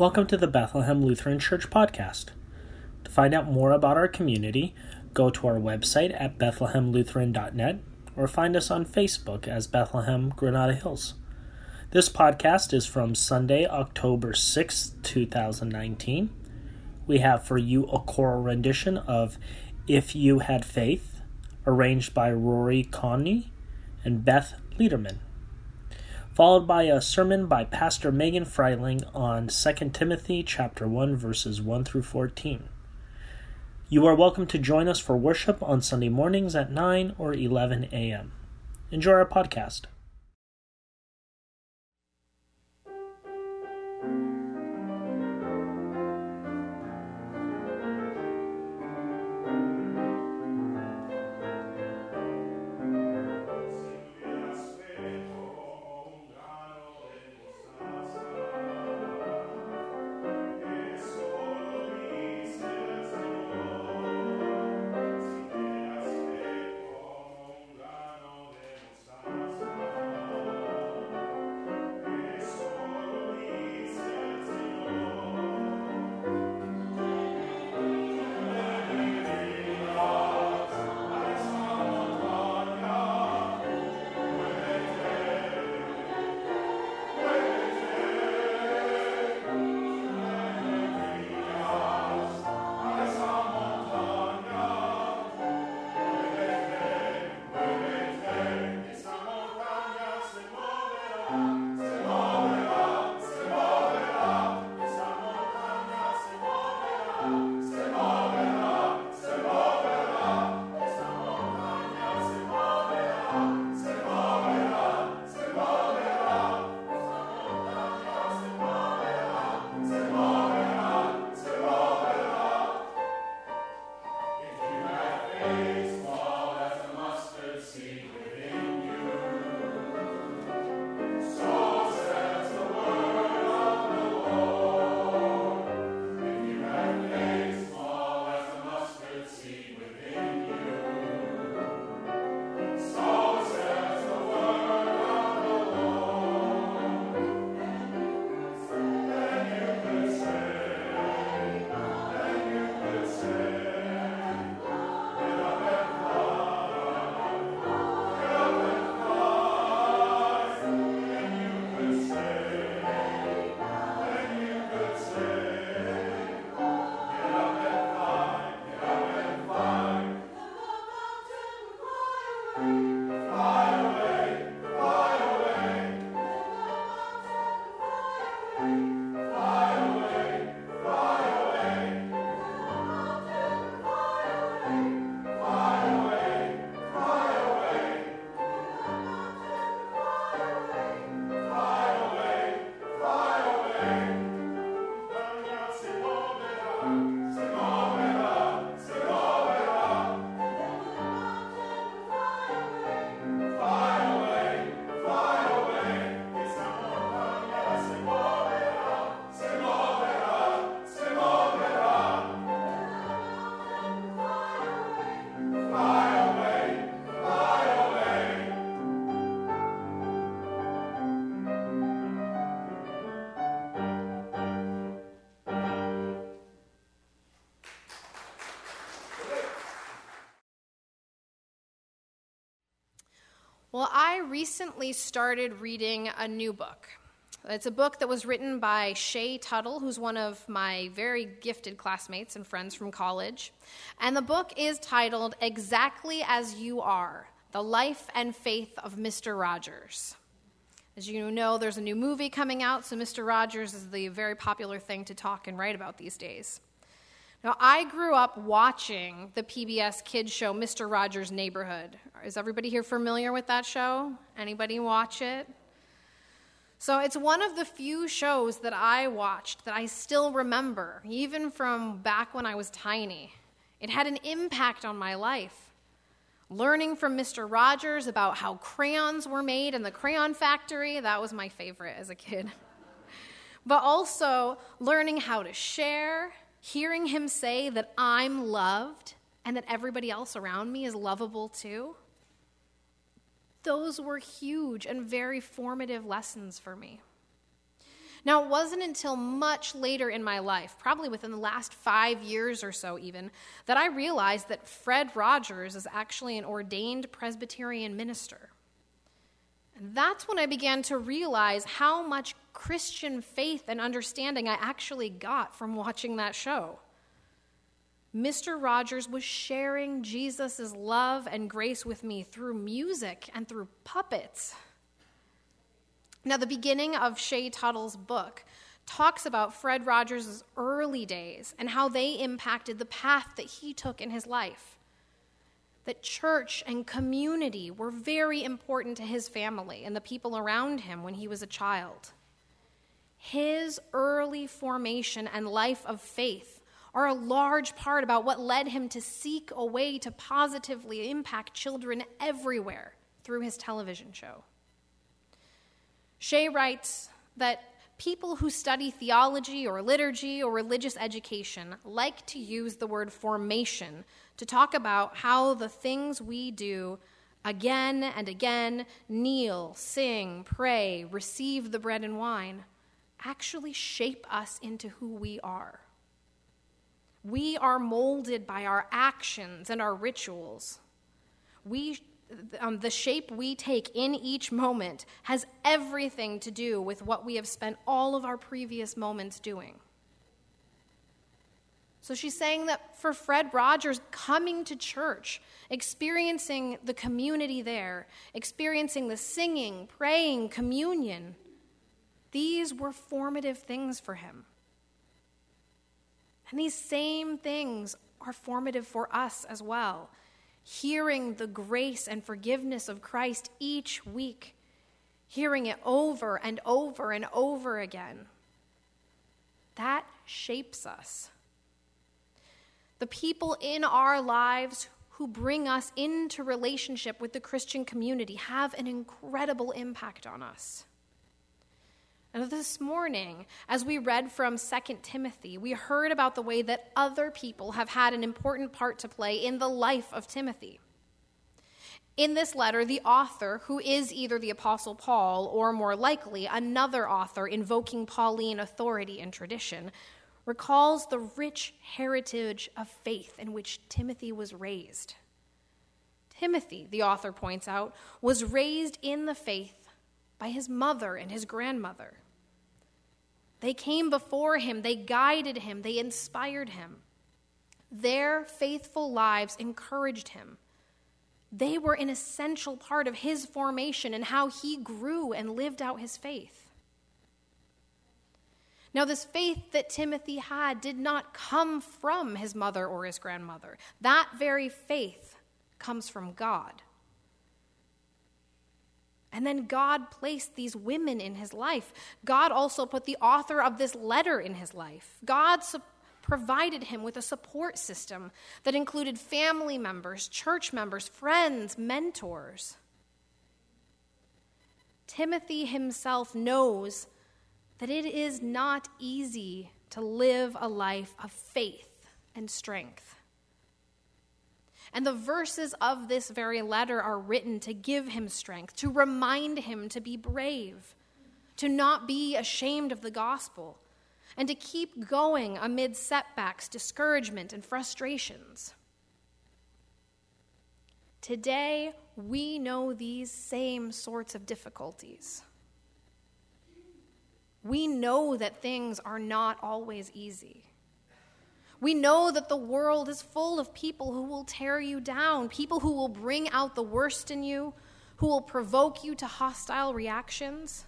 Welcome to the Bethlehem Lutheran Church podcast. To find out more about our community, go to our website at bethlehemlutheran.net or find us on Facebook as Bethlehem Granada Hills. This podcast is from Sunday, October 6th, 2019. We have for you a choral rendition of If You Had Faith, arranged by Rory Cooney and Beth Lederman followed by a sermon by Pastor Megan Fryling on 2 Timothy chapter 1 verses 1 through 14. You are welcome to join us for worship on Sunday mornings at 9 or 11 a.m. Enjoy our podcast. Recently started reading a new book. It's a book that was written by Shea Tuttle, who's one of my very gifted classmates and friends from college. And the book is titled Exactly as You Are The Life and Faith of Mr. Rogers. As you know, there's a new movie coming out, so Mr. Rogers is the very popular thing to talk and write about these days. Now, I grew up watching the PBS kids show Mr. Rogers' Neighborhood. Is everybody here familiar with that show? Anybody watch it? So it's one of the few shows that I watched that I still remember, even from back when I was tiny. It had an impact on my life. Learning from Mr. Rogers about how crayons were made in the crayon factory, that was my favorite as a kid. But also learning how to share hearing him say that I'm loved and that everybody else around me is lovable too, those were huge and very formative lessons for me. Now, it wasn't until much later in my life, probably within the last five years or so even, that I realized that Fred Rogers is actually an ordained Presbyterian minister. And that's when I began to realize how much Christian faith and understanding I actually got from watching that show. Mr. Rogers was sharing Jesus' love and grace with me through music and through puppets. Now, the beginning of Shea Tuttle's book talks about Fred Rogers' early days and how they impacted the path that he took in his life. That church and community were very important to his family and the people around him when he was a child. His early formation and life of faith are a large part about what led him to seek a way to positively impact children everywhere through his television show. Shea writes that people who study theology or liturgy or religious education like to use the word formation to talk about how the things we do again and again kneel, sing, pray, receive the bread and wine actually shape us into who we are. We are molded by our actions and our rituals. We um, the shape we take in each moment has everything to do with what we have spent all of our previous moments doing. So she's saying that for Fred Rogers, coming to church, experiencing the community there, experiencing the singing, praying, communion, these were formative things for him. And these same things are formative for us as well hearing the grace and forgiveness of Christ each week, hearing it over and over and over again. That shapes us. The people in our lives who bring us into relationship with the Christian community have an incredible impact on us. And this morning, as we read from 2 Timothy, we heard about the way that other people have had an important part to play in the life of Timothy. In this letter, the author, who is either the Apostle Paul or more likely another author invoking Pauline authority and tradition, recalls the rich heritage of faith in which Timothy was raised. Timothy, the author points out, was raised in the faith by his mother and his grandmother. They came before him, they guided him, they inspired him. Their faithful lives encouraged him. They were an essential part of his formation and how he grew and lived out his faith. Now, this faith that Timothy had did not come from his mother or his grandmother. That very faith comes from God. And then God placed these women in his life. God also put the author of this letter in his life. God su- provided him with a support system that included family members, church members, friends, mentors. Timothy himself knows that it is not easy to live a life of faith and strength. And the verses of this very letter are written to give him strength, to remind him to be brave, to not be ashamed of the gospel, and to keep going amid setbacks, discouragement, and frustrations. Today, we know these same sorts of difficulties. We know that things are not always easy. We know that the world is full of people who will tear you down, people who will bring out the worst in you, who will provoke you to hostile reactions.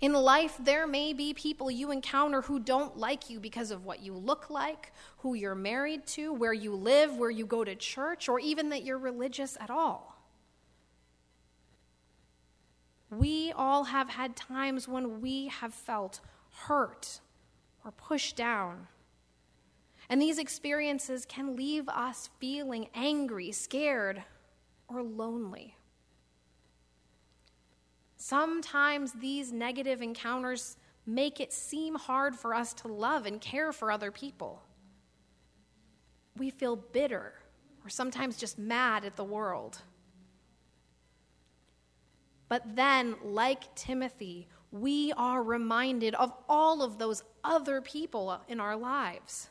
In life, there may be people you encounter who don't like you because of what you look like, who you're married to, where you live, where you go to church, or even that you're religious at all. We all have had times when we have felt hurt or pushed down and these experiences can leave us feeling angry, scared, or lonely. Sometimes these negative encounters make it seem hard for us to love and care for other people. We feel bitter or sometimes just mad at the world. But then, like Timothy, we are reminded of all of those other people in our lives.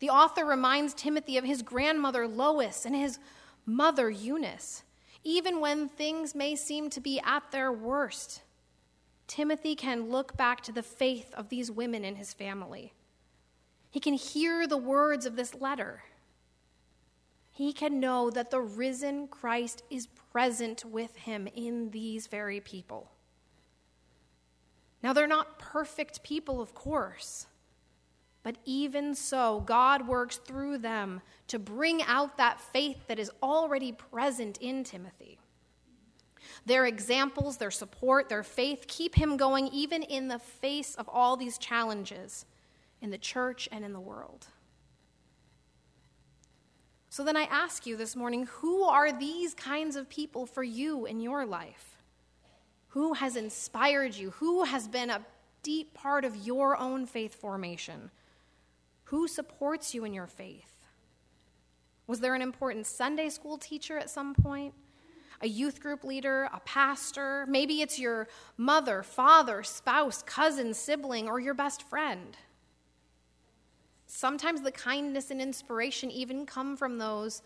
The author reminds Timothy of his grandmother Lois and his mother Eunice. Even when things may seem to be at their worst, Timothy can look back to the faith of these women in his family. He can hear the words of this letter. He can know that the risen Christ is present with him in these very people. Now, they're not perfect people, of course. But even so, God works through them to bring out that faith that is already present in Timothy. Their examples, their support, their faith keep him going even in the face of all these challenges in the church and in the world. So then I ask you this morning who are these kinds of people for you in your life? Who has inspired you? Who has been a deep part of your own faith formation? Who supports you in your faith? Was there an important Sunday school teacher at some point? A youth group leader, a pastor? Maybe it's your mother, father, spouse, cousin, sibling, or your best friend. Sometimes the kindness and inspiration even come from those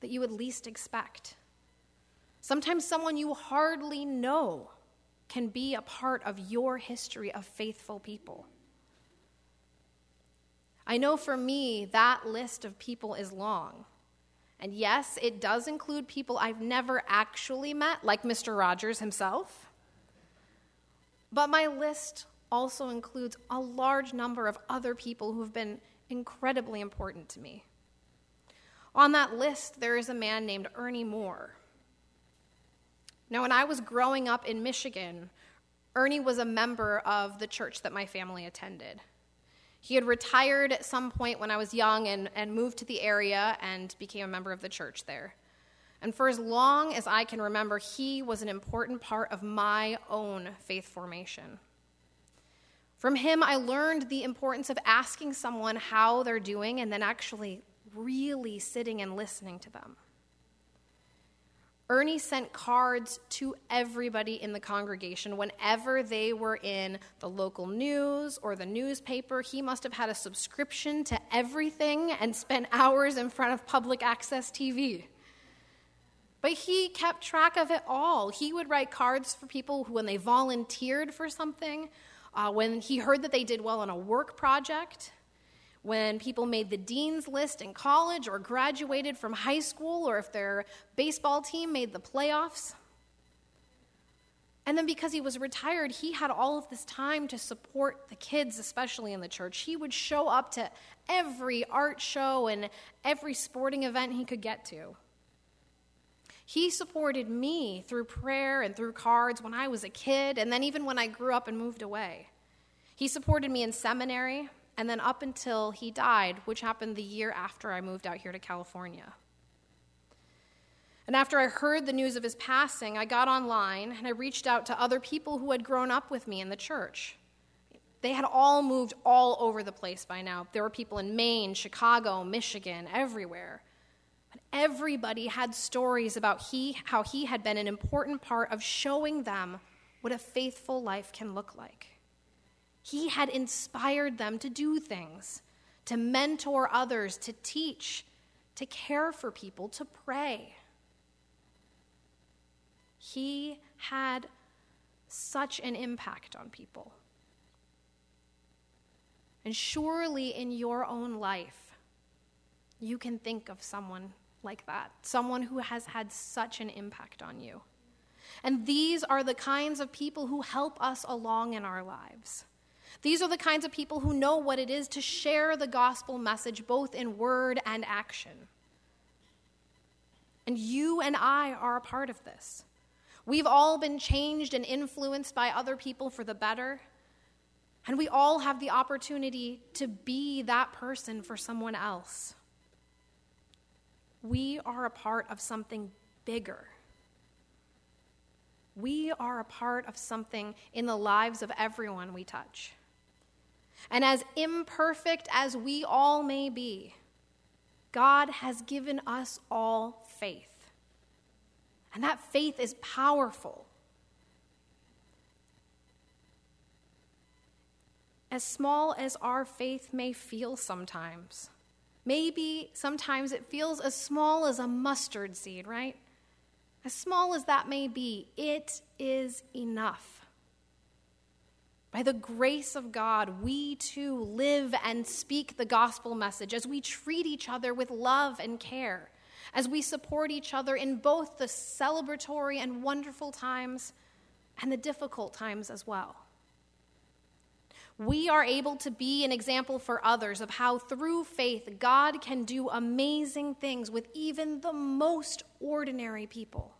that you would least expect. Sometimes someone you hardly know can be a part of your history of faithful people. I know for me, that list of people is long. And yes, it does include people I've never actually met, like Mr. Rogers himself. But my list also includes a large number of other people who have been incredibly important to me. On that list, there is a man named Ernie Moore. Now, when I was growing up in Michigan, Ernie was a member of the church that my family attended. He had retired at some point when I was young and, and moved to the area and became a member of the church there. And for as long as I can remember, he was an important part of my own faith formation. From him, I learned the importance of asking someone how they're doing and then actually really sitting and listening to them. Ernie sent cards to everybody in the congregation whenever they were in the local news or the newspaper. He must have had a subscription to everything and spent hours in front of public access TV. But he kept track of it all. He would write cards for people who, when they volunteered for something, uh, when he heard that they did well on a work project, when people made the dean's list in college or graduated from high school, or if their baseball team made the playoffs. And then because he was retired, he had all of this time to support the kids, especially in the church. He would show up to every art show and every sporting event he could get to. He supported me through prayer and through cards when I was a kid, and then even when I grew up and moved away. He supported me in seminary and then up until he died, which happened the year after I moved out here to California. And after I heard the news of his passing, I got online and I reached out to other people who had grown up with me in the church. They had all moved all over the place by now. There were people in Maine, Chicago, Michigan, everywhere. But everybody had stories about he, how he had been an important part of showing them what a faithful life can look like. He had inspired them to do things, to mentor others, to teach, to care for people, to pray. He had such an impact on people. And surely in your own life, you can think of someone like that, someone who has had such an impact on you. And these are the kinds of people who help us along in our lives. These are the kinds of people who know what it is to share the gospel message both in word and action. And you and I are a part of this. We've all been changed and influenced by other people for the better. And we all have the opportunity to be that person for someone else. We are a part of something bigger. We are a part of something in the lives of everyone we touch. And as imperfect as we all may be, God has given us all faith. And that faith is powerful. as small as our faith may feel sometimes. Maybe sometimes it feels as small as a mustard seed, right? As small as that may be, it is enough. By the grace of God, we too live and speak the gospel message as we treat each other with love and care, as we support each other in both the celebratory and wonderful times and the difficult times as well we are able to be an example for others of how, through faith, God can do amazing things with even the most ordinary people.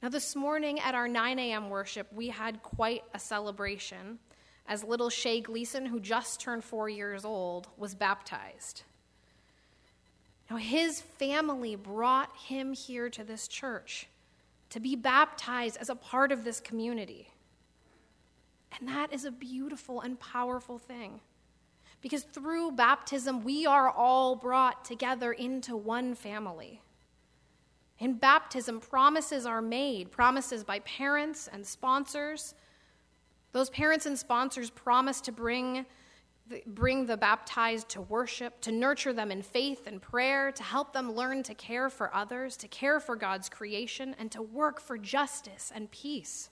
Now, this morning at our 9 a.m. worship, we had quite a celebration as little Shay Gleason, who just turned four years old, was baptized. Now, his family brought him here to this church to be baptized as a part of this community. And that is a beautiful and powerful thing. Because through baptism, we are all brought together into one family. In baptism, promises are made, promises by parents and sponsors. Those parents and sponsors promise to bring the, bring the baptized to worship, to nurture them in faith and prayer, to help them learn to care for others, to care for God's creation, and to work for justice and peace.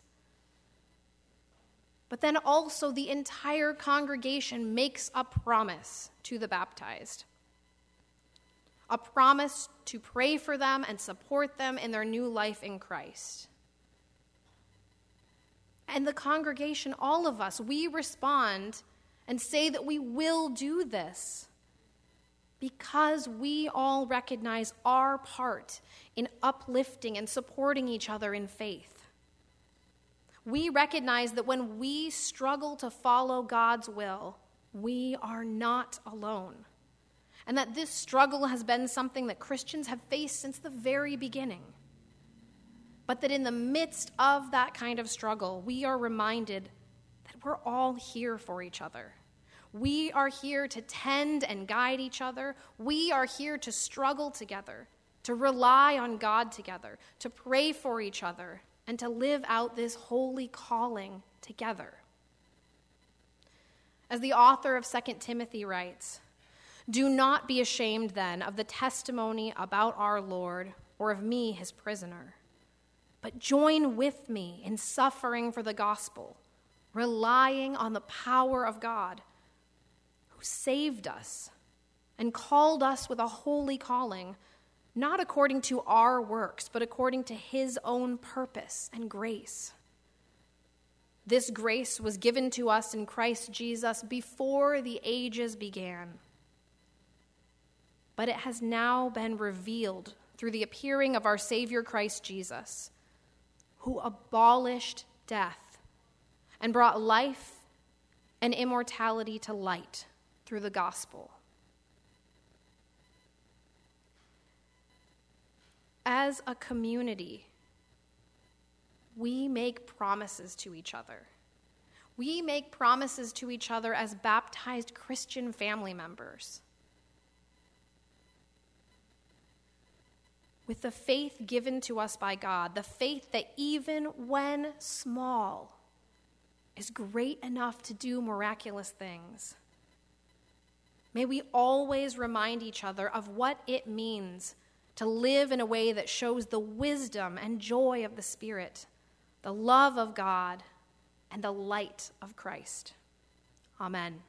But then also, the entire congregation makes a promise to the baptized a promise to pray for them and support them in their new life in Christ. And the congregation, all of us, we respond and say that we will do this because we all recognize our part in uplifting and supporting each other in faith we recognize that when we struggle to follow God's will, we are not alone. And that this struggle has been something that Christians have faced since the very beginning. But that in the midst of that kind of struggle, we are reminded that we're all here for each other. We are here to tend and guide each other. We are here to struggle together, to rely on God together, to pray for each other, and to live out this holy calling together. As the author of 2 Timothy writes, do not be ashamed then of the testimony about our Lord or of me, his prisoner, but join with me in suffering for the gospel, relying on the power of God who saved us and called us with a holy calling not according to our works, but according to his own purpose and grace. This grace was given to us in Christ Jesus before the ages began. But it has now been revealed through the appearing of our Savior Christ Jesus, who abolished death and brought life and immortality to light through the gospel. as a community, we make promises to each other. We make promises to each other as baptized Christian family members. With the faith given to us by God, the faith that even when small is great enough to do miraculous things. May we always remind each other of what it means to live in a way that shows the wisdom and joy of the Spirit, the love of God, and the light of Christ. Amen.